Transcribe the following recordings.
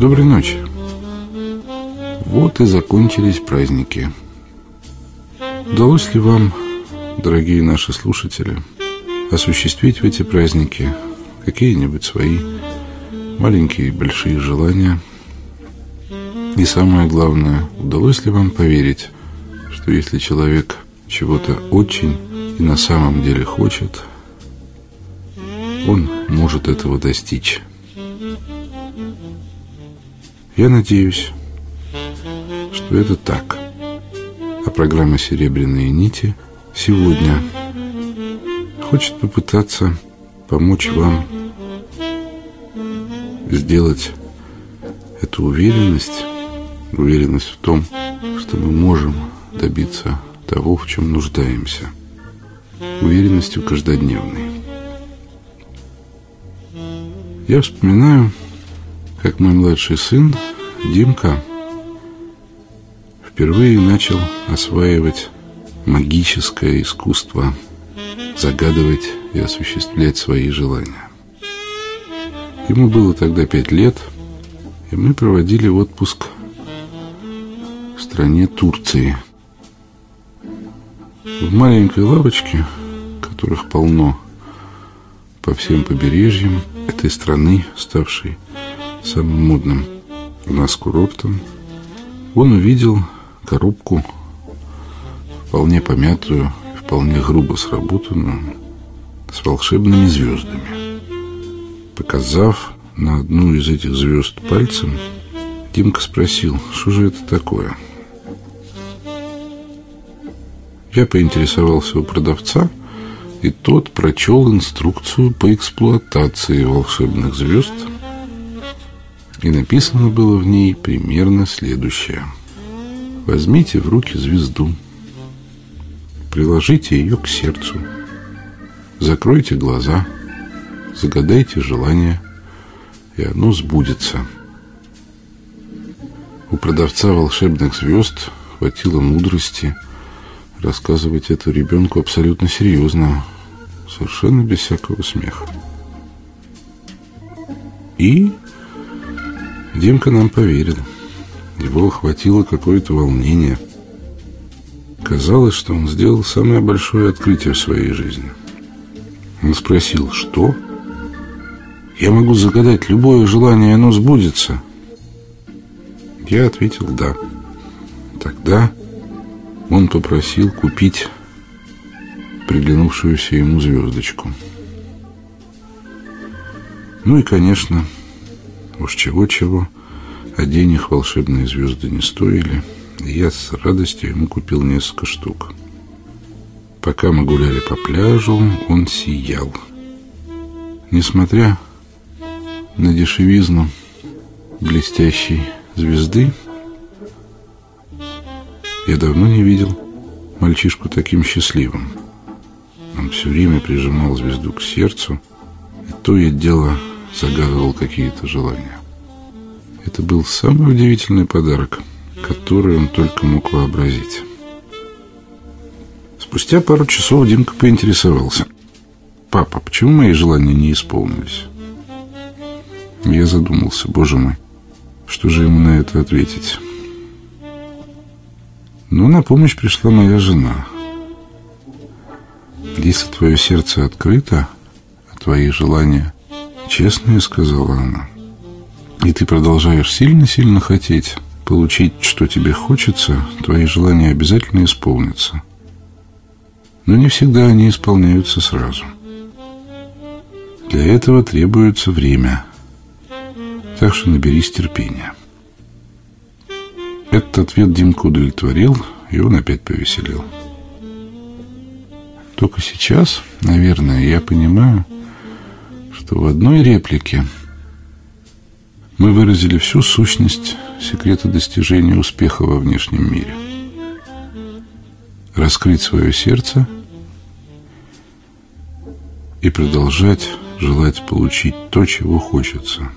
Доброй ночи. Вот и закончились праздники. Удалось ли вам, дорогие наши слушатели, осуществить в эти праздники какие-нибудь свои маленькие и большие желания? И самое главное, удалось ли вам поверить, что если человек чего-то очень и на самом деле хочет, он может этого достичь? Я надеюсь, что это так. А программа «Серебряные нити» сегодня хочет попытаться помочь вам сделать эту уверенность, уверенность в том, что мы можем добиться того, в чем нуждаемся, уверенностью каждодневной. Я вспоминаю, как мой младший сын Димка впервые начал осваивать магическое искусство, загадывать и осуществлять свои желания. Ему было тогда пять лет, и мы проводили отпуск в стране Турции. В маленькой лавочке, которых полно по всем побережьям этой страны, ставшей самым модным у нас курортом, он увидел коробку, вполне помятую вполне грубо сработанную, с волшебными звездами. Показав на одну из этих звезд пальцем, Димка спросил, что же это такое? Я поинтересовался у продавца, и тот прочел инструкцию по эксплуатации волшебных звезд – и написано было в ней примерно следующее. Возьмите в руки звезду, приложите ее к сердцу, закройте глаза, загадайте желание, и оно сбудется. У продавца волшебных звезд хватило мудрости рассказывать это ребенку абсолютно серьезно, совершенно без всякого смеха. И Димка нам поверил. Его охватило какое-то волнение. Казалось, что он сделал самое большое открытие в своей жизни. Он спросил, что? Я могу загадать любое желание, и оно сбудется. Я ответил «да». Тогда он попросил купить приглянувшуюся ему звездочку. Ну и, конечно, Уж чего-чего, а денег волшебные звезды не стоили, и я с радостью ему купил несколько штук. Пока мы гуляли по пляжу, он сиял. Несмотря на дешевизну блестящей звезды, я давно не видел мальчишку таким счастливым. Он все время прижимал звезду к сердцу, и то и дело загадывал какие-то желания. Это был самый удивительный подарок, который он только мог вообразить. Спустя пару часов Димка поинтересовался. «Папа, почему мои желания не исполнились?» Я задумался, боже мой, что же ему на это ответить? Но на помощь пришла моя жена. Если твое сердце открыто, а твои желания Честно, сказала она. И ты продолжаешь сильно-сильно хотеть получить, что тебе хочется, твои желания обязательно исполнятся. Но не всегда они исполняются сразу. Для этого требуется время. Так что наберись терпения. Этот ответ Димку удовлетворил, и он опять повеселел. Только сейчас, наверное, я понимаю, что в одной реплике мы выразили всю сущность секрета достижения успеха во внешнем мире. Раскрыть свое сердце и продолжать желать получить то, чего хочется.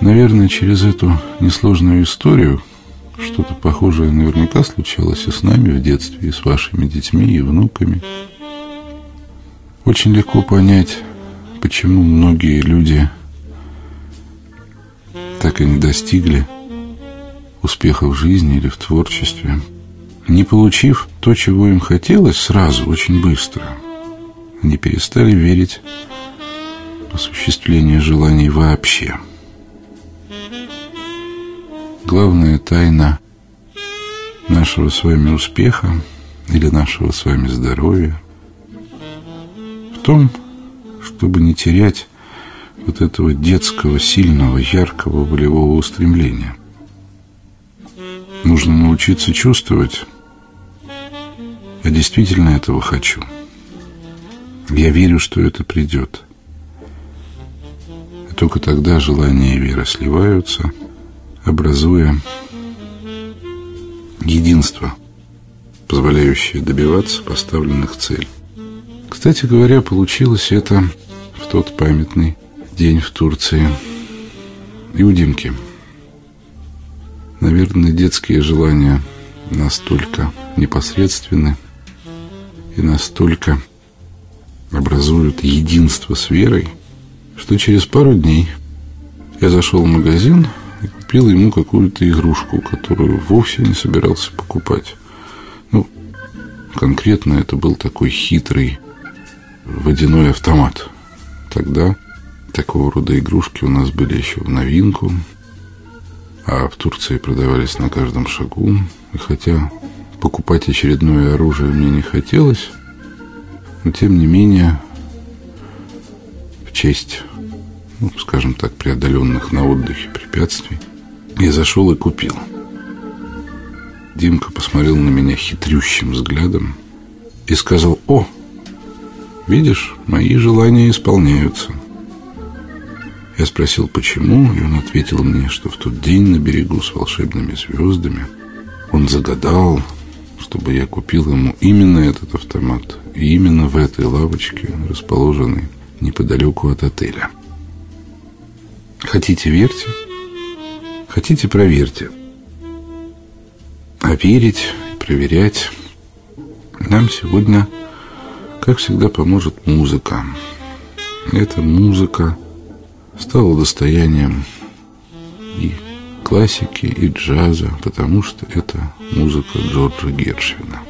Наверное, через эту несложную историю что-то похожее наверняка случалось и с нами в детстве, и с вашими детьми, и внуками – очень легко понять, почему многие люди так и не достигли успеха в жизни или в творчестве, не получив то, чего им хотелось сразу, очень быстро, они перестали верить в осуществление желаний вообще. Главная тайна нашего с вами успеха или нашего с вами здоровья том, чтобы не терять вот этого детского, сильного, яркого волевого устремления. Нужно научиться чувствовать, я действительно этого хочу. Я верю, что это придет. И только тогда желания и вера сливаются, образуя единство, позволяющее добиваться поставленных целей. Кстати говоря, получилось это в тот памятный день в Турции и у Димки. Наверное, детские желания настолько непосредственны и настолько образуют единство с верой, что через пару дней я зашел в магазин и купил ему какую-то игрушку, которую вовсе не собирался покупать. Ну, конкретно это был такой хитрый водяной автомат. Тогда такого рода игрушки у нас были еще в новинку, а в Турции продавались на каждом шагу. И хотя покупать очередное оружие мне не хотелось, но тем не менее в честь, ну, скажем так, преодоленных на отдыхе препятствий, я зашел и купил. Димка посмотрел на меня хитрющим взглядом и сказал, «О, Видишь, мои желания исполняются. Я спросил, почему, и он ответил мне, что в тот день на берегу с волшебными звездами он загадал, чтобы я купил ему именно этот автомат, и именно в этой лавочке, расположенной неподалеку от отеля. Хотите, верьте, хотите, проверьте. А верить проверять нам сегодня – как всегда, поможет музыка. Эта музыка стала достоянием и классики, и джаза, потому что это музыка Джорджа Гершвина.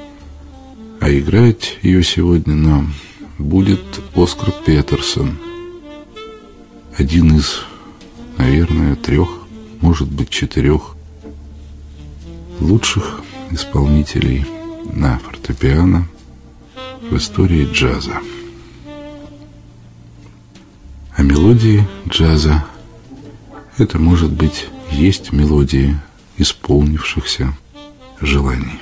А играть ее сегодня нам будет Оскар Петерсон, один из, наверное, трех, может быть, четырех лучших исполнителей на фортепиано в истории джаза. А мелодии джаза – это, может быть, есть мелодии исполнившихся желаний.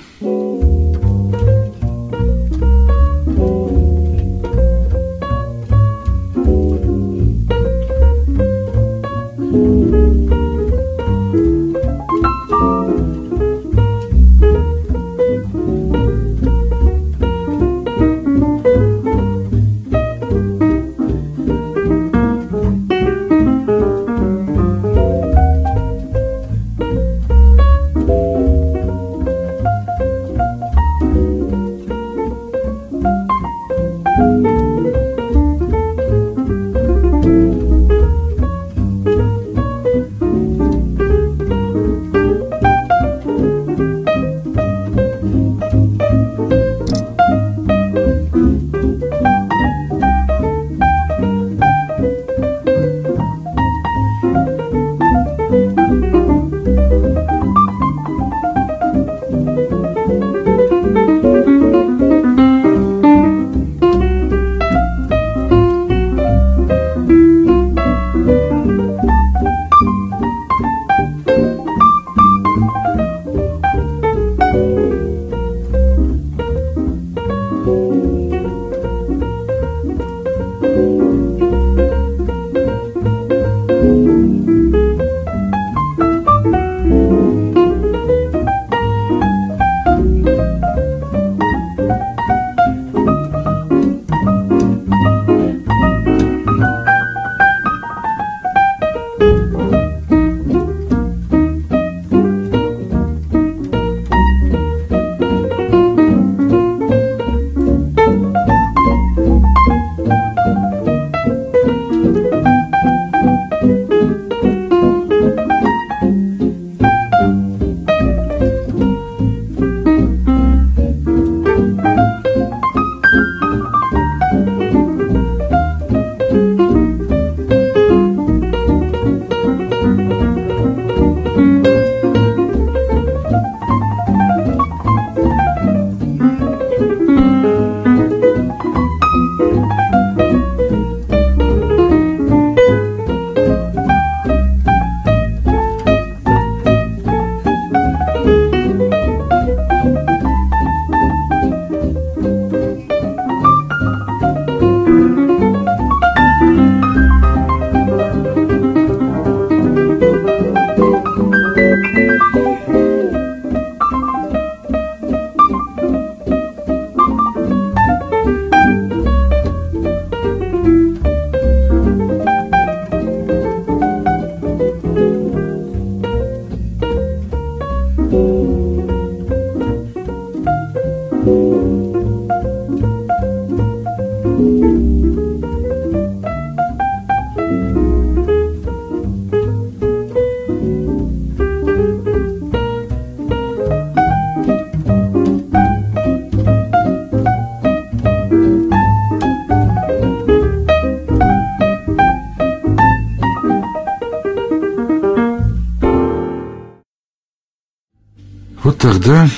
Тогда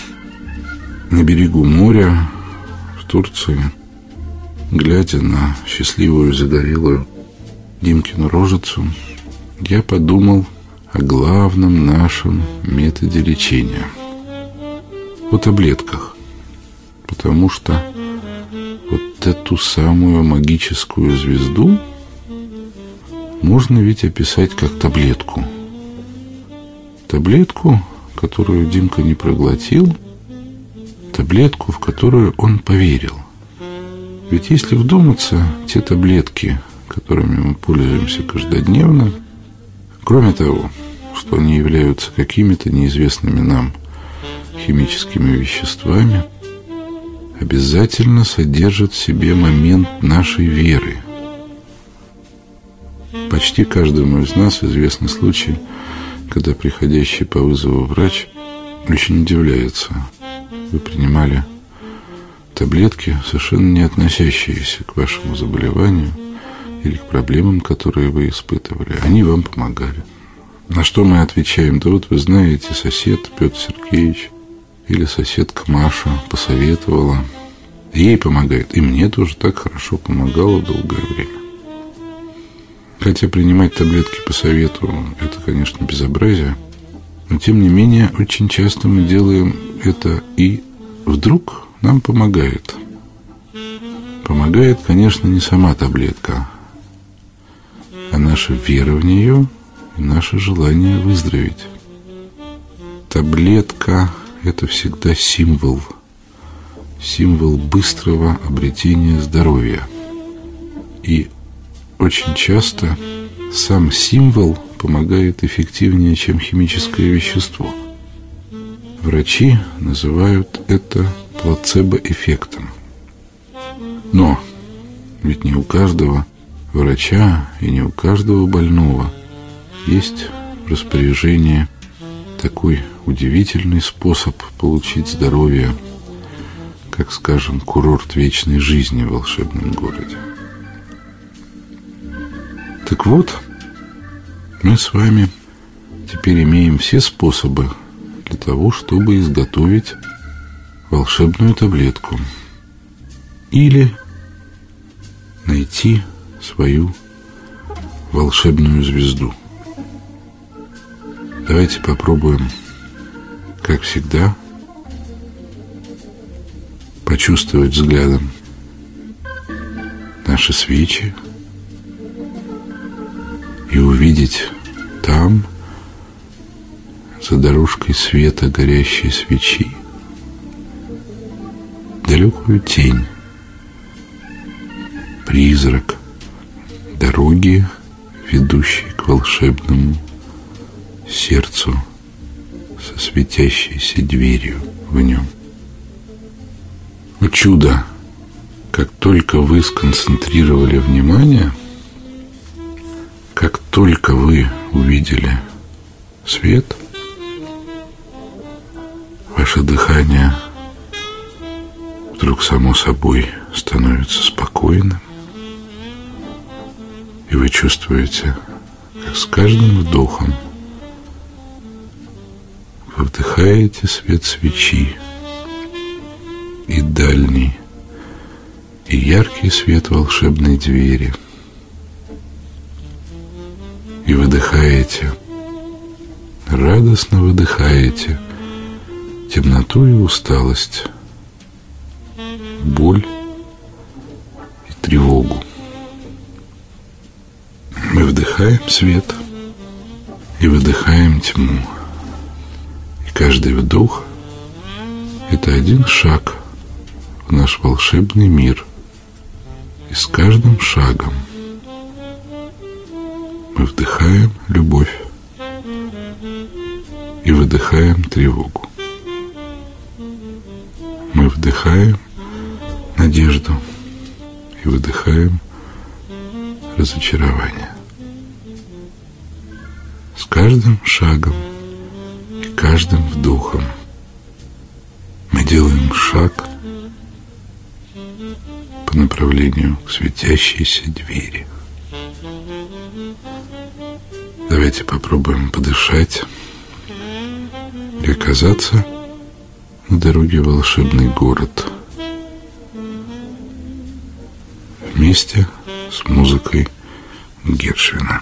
на берегу моря в Турции, глядя на счастливую загорелую Димкину рожицу, я подумал о главном нашем методе лечения. О таблетках. Потому что вот эту самую магическую звезду можно ведь описать как таблетку. Таблетку, которую Димка не проглотил, таблетку, в которую он поверил. Ведь если вдуматься, те таблетки, которыми мы пользуемся каждодневно, кроме того, что они являются какими-то неизвестными нам химическими веществами, обязательно содержат в себе момент нашей веры. Почти каждому из нас известны случаи, когда приходящий по вызову врач очень удивляется. Вы принимали таблетки, совершенно не относящиеся к вашему заболеванию или к проблемам, которые вы испытывали. Они вам помогали. На что мы отвечаем? Да вот вы знаете, сосед Петр Сергеевич или соседка Маша посоветовала. Ей помогает. И мне тоже так хорошо помогало долгое время. Хотя принимать таблетки по совету – это, конечно, безобразие. Но, тем не менее, очень часто мы делаем это и вдруг нам помогает. Помогает, конечно, не сама таблетка, а наша вера в нее и наше желание выздороветь. Таблетка – это всегда символ, символ быстрого обретения здоровья. И очень часто сам символ помогает эффективнее, чем химическое вещество. Врачи называют это плацебо-эффектом. Но ведь не у каждого врача и не у каждого больного есть в распоряжении такой удивительный способ получить здоровье, как, скажем, курорт вечной жизни в волшебном городе. Так вот, мы с вами теперь имеем все способы для того, чтобы изготовить волшебную таблетку или найти свою волшебную звезду. Давайте попробуем, как всегда, почувствовать взглядом наши свечи, и увидеть там, за дорожкой света горящей свечи, далекую тень, призрак дороги, ведущей к волшебному сердцу со светящейся дверью в нем. О чудо! Как только вы сконцентрировали внимание – как только вы увидели свет, ваше дыхание вдруг само собой становится спокойным, и вы чувствуете, как с каждым вдохом вы вдыхаете свет свечи и дальний, и яркий свет волшебной двери – и выдыхаете, радостно выдыхаете темноту и усталость, боль и тревогу. Мы вдыхаем свет и выдыхаем тьму. И каждый вдох – это один шаг в наш волшебный мир. И с каждым шагом – мы вдыхаем любовь и выдыхаем тревогу. Мы вдыхаем надежду и выдыхаем разочарование. С каждым шагом и каждым вдохом мы делаем шаг по направлению к светящейся двери. Давайте попробуем подышать и оказаться на дороге в волшебный город. Вместе с музыкой Гершвина.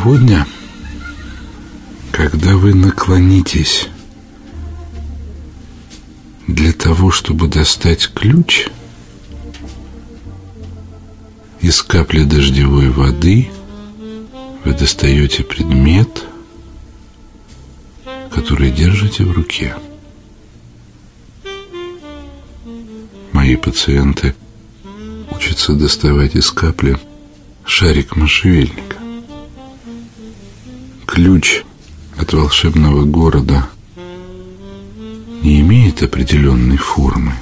Сегодня, когда вы наклонитесь для того, чтобы достать ключ из капли дождевой воды, вы достаете предмет, который держите в руке. Мои пациенты учатся доставать из капли шарик можжевельника ключ от волшебного города не имеет определенной формы.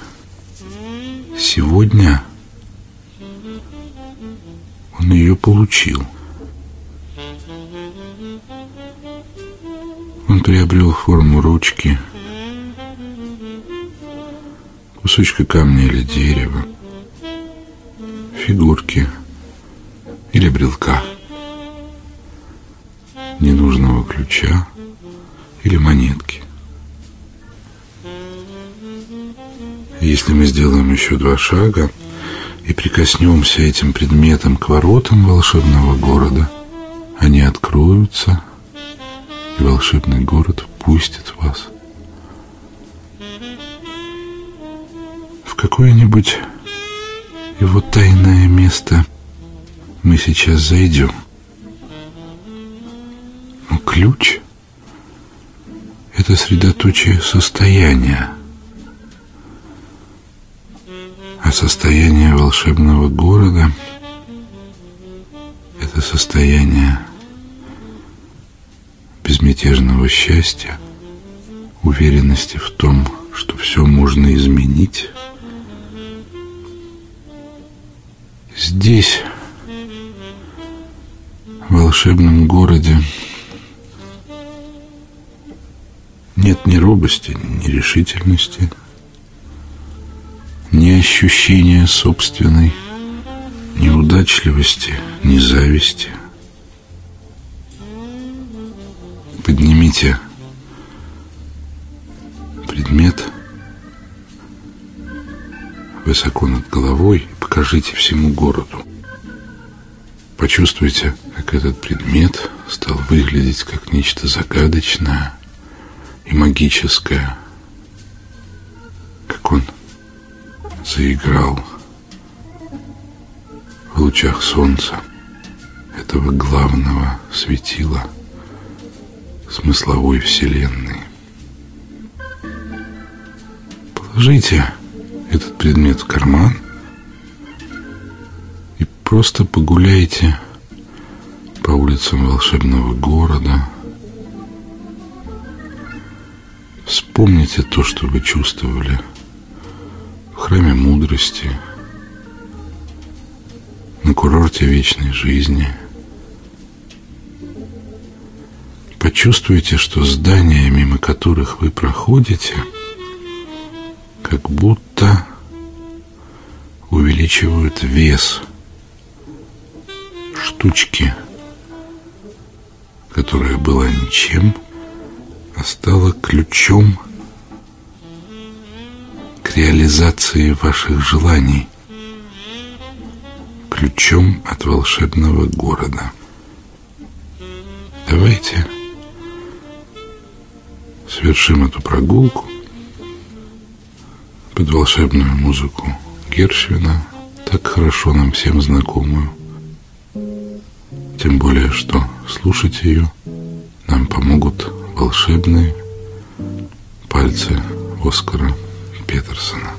Сегодня он ее получил. Он приобрел форму ручки, кусочка камня или дерева, фигурки или брелка ненужного ключа или монетки. Если мы сделаем еще два шага и прикоснемся этим предметом к воротам волшебного города, они откроются, и волшебный город впустит вас в какое-нибудь его тайное место мы сейчас зайдем – ключ – это средоточие состояния. А состояние волшебного города – это состояние безмятежного счастья, уверенности в том, что все можно изменить. Здесь, в волшебном городе, нет ни робости, ни решительности, ни ощущения собственной неудачливости, ни зависти. Поднимите предмет высоко над головой и покажите всему городу. Почувствуйте, как этот предмет стал выглядеть как нечто загадочное и магическое, как он заиграл в лучах солнца, этого главного светила смысловой вселенной. Положите этот предмет в карман и просто погуляйте по улицам волшебного города. Вспомните то, что вы чувствовали в храме мудрости – на курорте вечной жизни. Почувствуйте, что здания, мимо которых вы проходите, как будто увеличивают вес штучки, которая была ничем, а стала ключом к реализации ваших желаний – ключом от волшебного города. Давайте совершим эту прогулку под волшебную музыку Гершвина, так хорошо нам всем знакомую. Тем более, что слушать ее нам помогут волшебные пальцы Оскара Петерсона.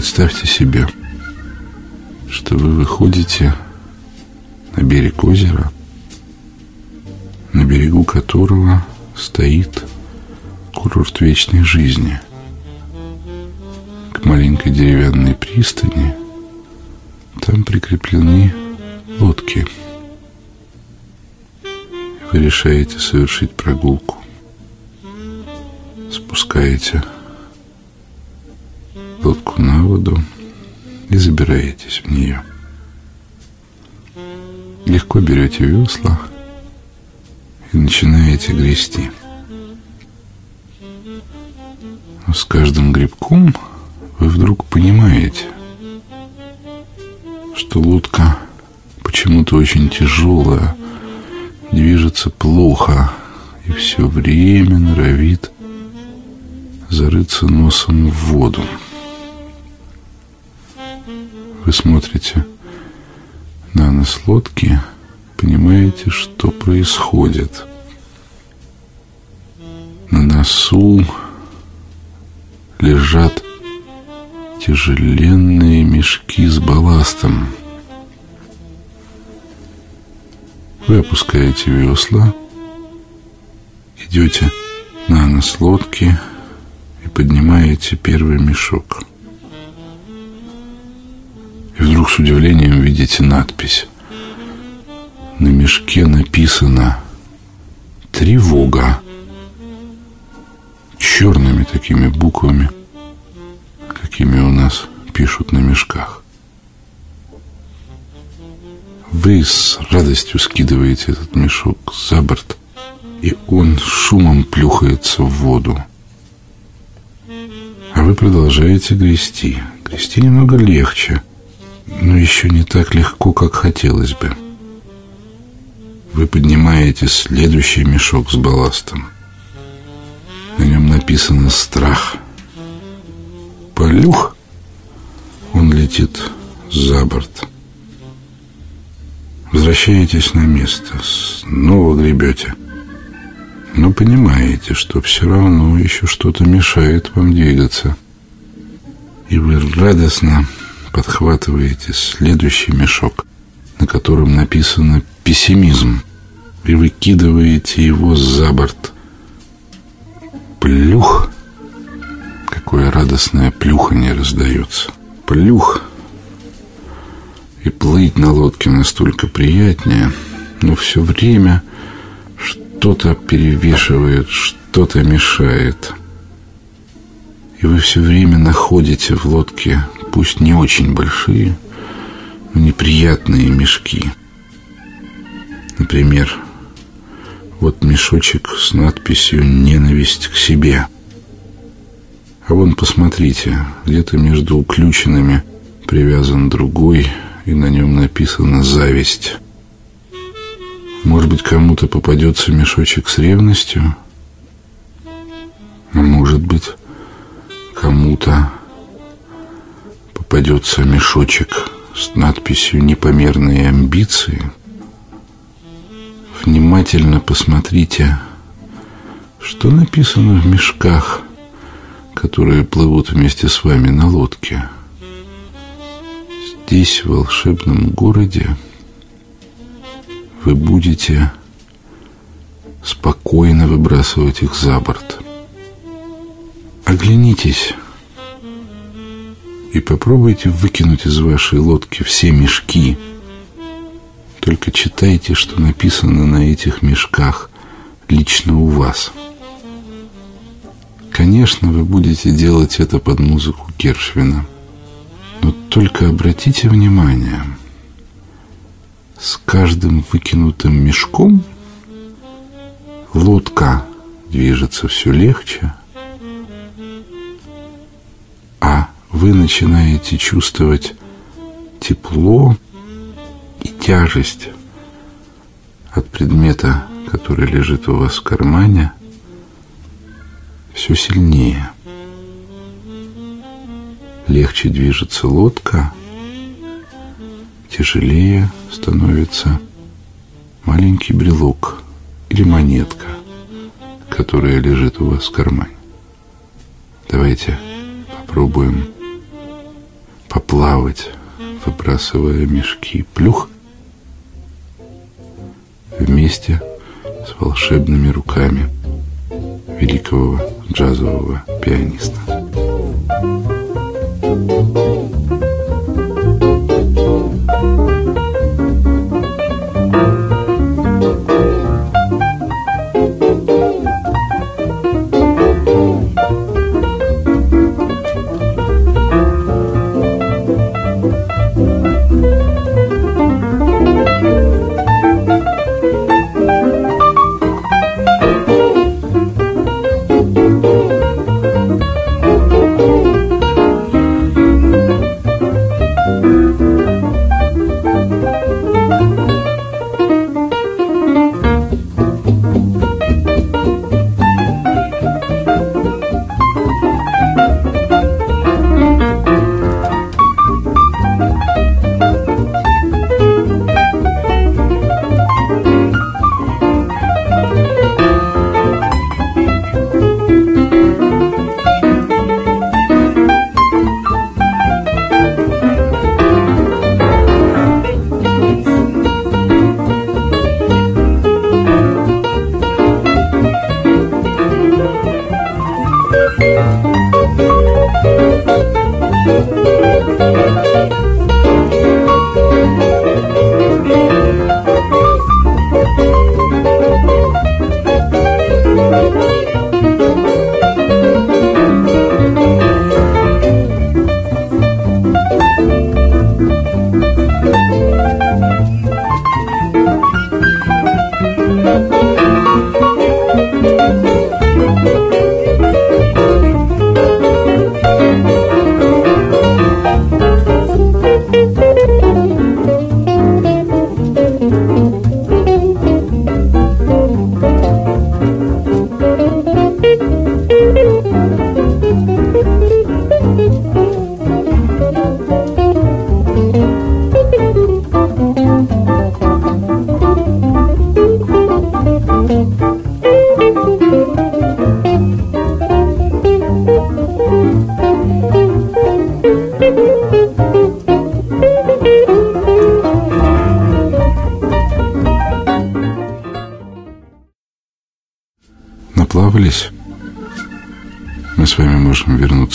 Представьте себе, что вы выходите на берег озера, на берегу которого стоит курорт вечной жизни. К маленькой деревянной пристани там прикреплены лодки. Вы решаете совершить прогулку. Спускаете лодку на воду и забираетесь в нее. Легко берете весла и начинаете грести. Но с каждым грибком вы вдруг понимаете, что лодка почему-то очень тяжелая, движется плохо и все время норовит зарыться носом в воду. Вы смотрите на нос лодки, понимаете, что происходит. На носу лежат тяжеленные мешки с балластом. Вы опускаете весла, идете на нос лодки и поднимаете первый мешок. И вдруг с удивлением видите надпись. На мешке написано «Тревога» черными такими буквами – какими у нас пишут на мешках. Вы с радостью скидываете этот мешок за борт, и он шумом плюхается в воду. А вы продолжаете грести. Грести немного легче, но еще не так легко, как хотелось бы. Вы поднимаете следующий мешок с балластом. На нем написано «Страх». Полюх, он летит за борт. Возвращаетесь на место, снова гребете. Но понимаете, что все равно еще что-то мешает вам двигаться. И вы радостно подхватываете следующий мешок, на котором написано «пессимизм», и выкидываете его за борт. Плюх! какое радостное плюханье раздается. Плюх. И плыть на лодке настолько приятнее, но все время что-то перевешивает, что-то мешает. И вы все время находите в лодке, пусть не очень большие, но неприятные мешки. Например, вот мешочек с надписью «Ненависть к себе». А вон, посмотрите, где-то между уключенными привязан другой, и на нем написано «Зависть». Может быть, кому-то попадется мешочек с ревностью? А может быть, кому-то попадется мешочек с надписью «Непомерные амбиции». Внимательно посмотрите, что написано в мешках – которые плывут вместе с вами на лодке. Здесь, в волшебном городе, вы будете спокойно выбрасывать их за борт. Оглянитесь и попробуйте выкинуть из вашей лодки все мешки. Только читайте, что написано на этих мешках лично у вас. Конечно, вы будете делать это под музыку Кершвина. Но только обратите внимание, с каждым выкинутым мешком лодка движется все легче, а вы начинаете чувствовать тепло и тяжесть от предмета, который лежит у вас в кармане – все сильнее. Легче движется лодка, тяжелее становится маленький брелок или монетка, которая лежит у вас в кармане. Давайте попробуем поплавать, выбрасывая мешки. Плюх вместе с волшебными руками великого джазового пианиста. Наплавались.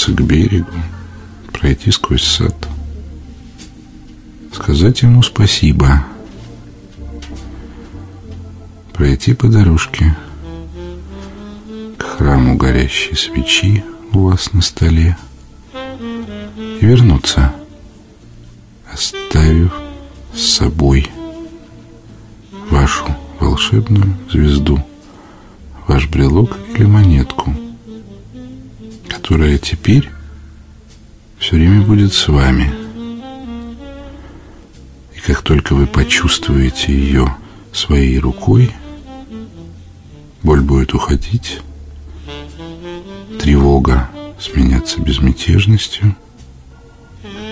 Вернуться к берегу, пройти сквозь сад, сказать ему спасибо, пройти по дорожке к храму горящей свечи у вас на столе и вернуться, оставив с собой вашу волшебную звезду, ваш брелок или монетку, которая теперь все время будет с вами. И как только вы почувствуете ее своей рукой, боль будет уходить, тревога сменяться безмятежностью,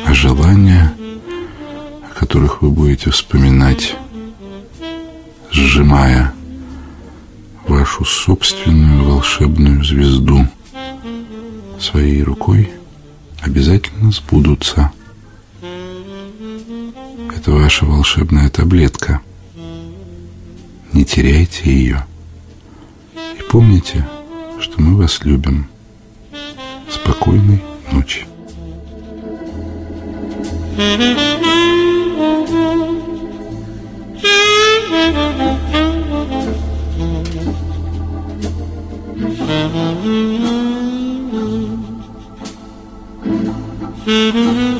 а желания, о которых вы будете вспоминать, сжимая вашу собственную волшебную звезду своей рукой, обязательно сбудутся. Это ваша волшебная таблетка. Не теряйте ее. И помните, что мы вас любим. Спокойной ночи. Mm-hmm.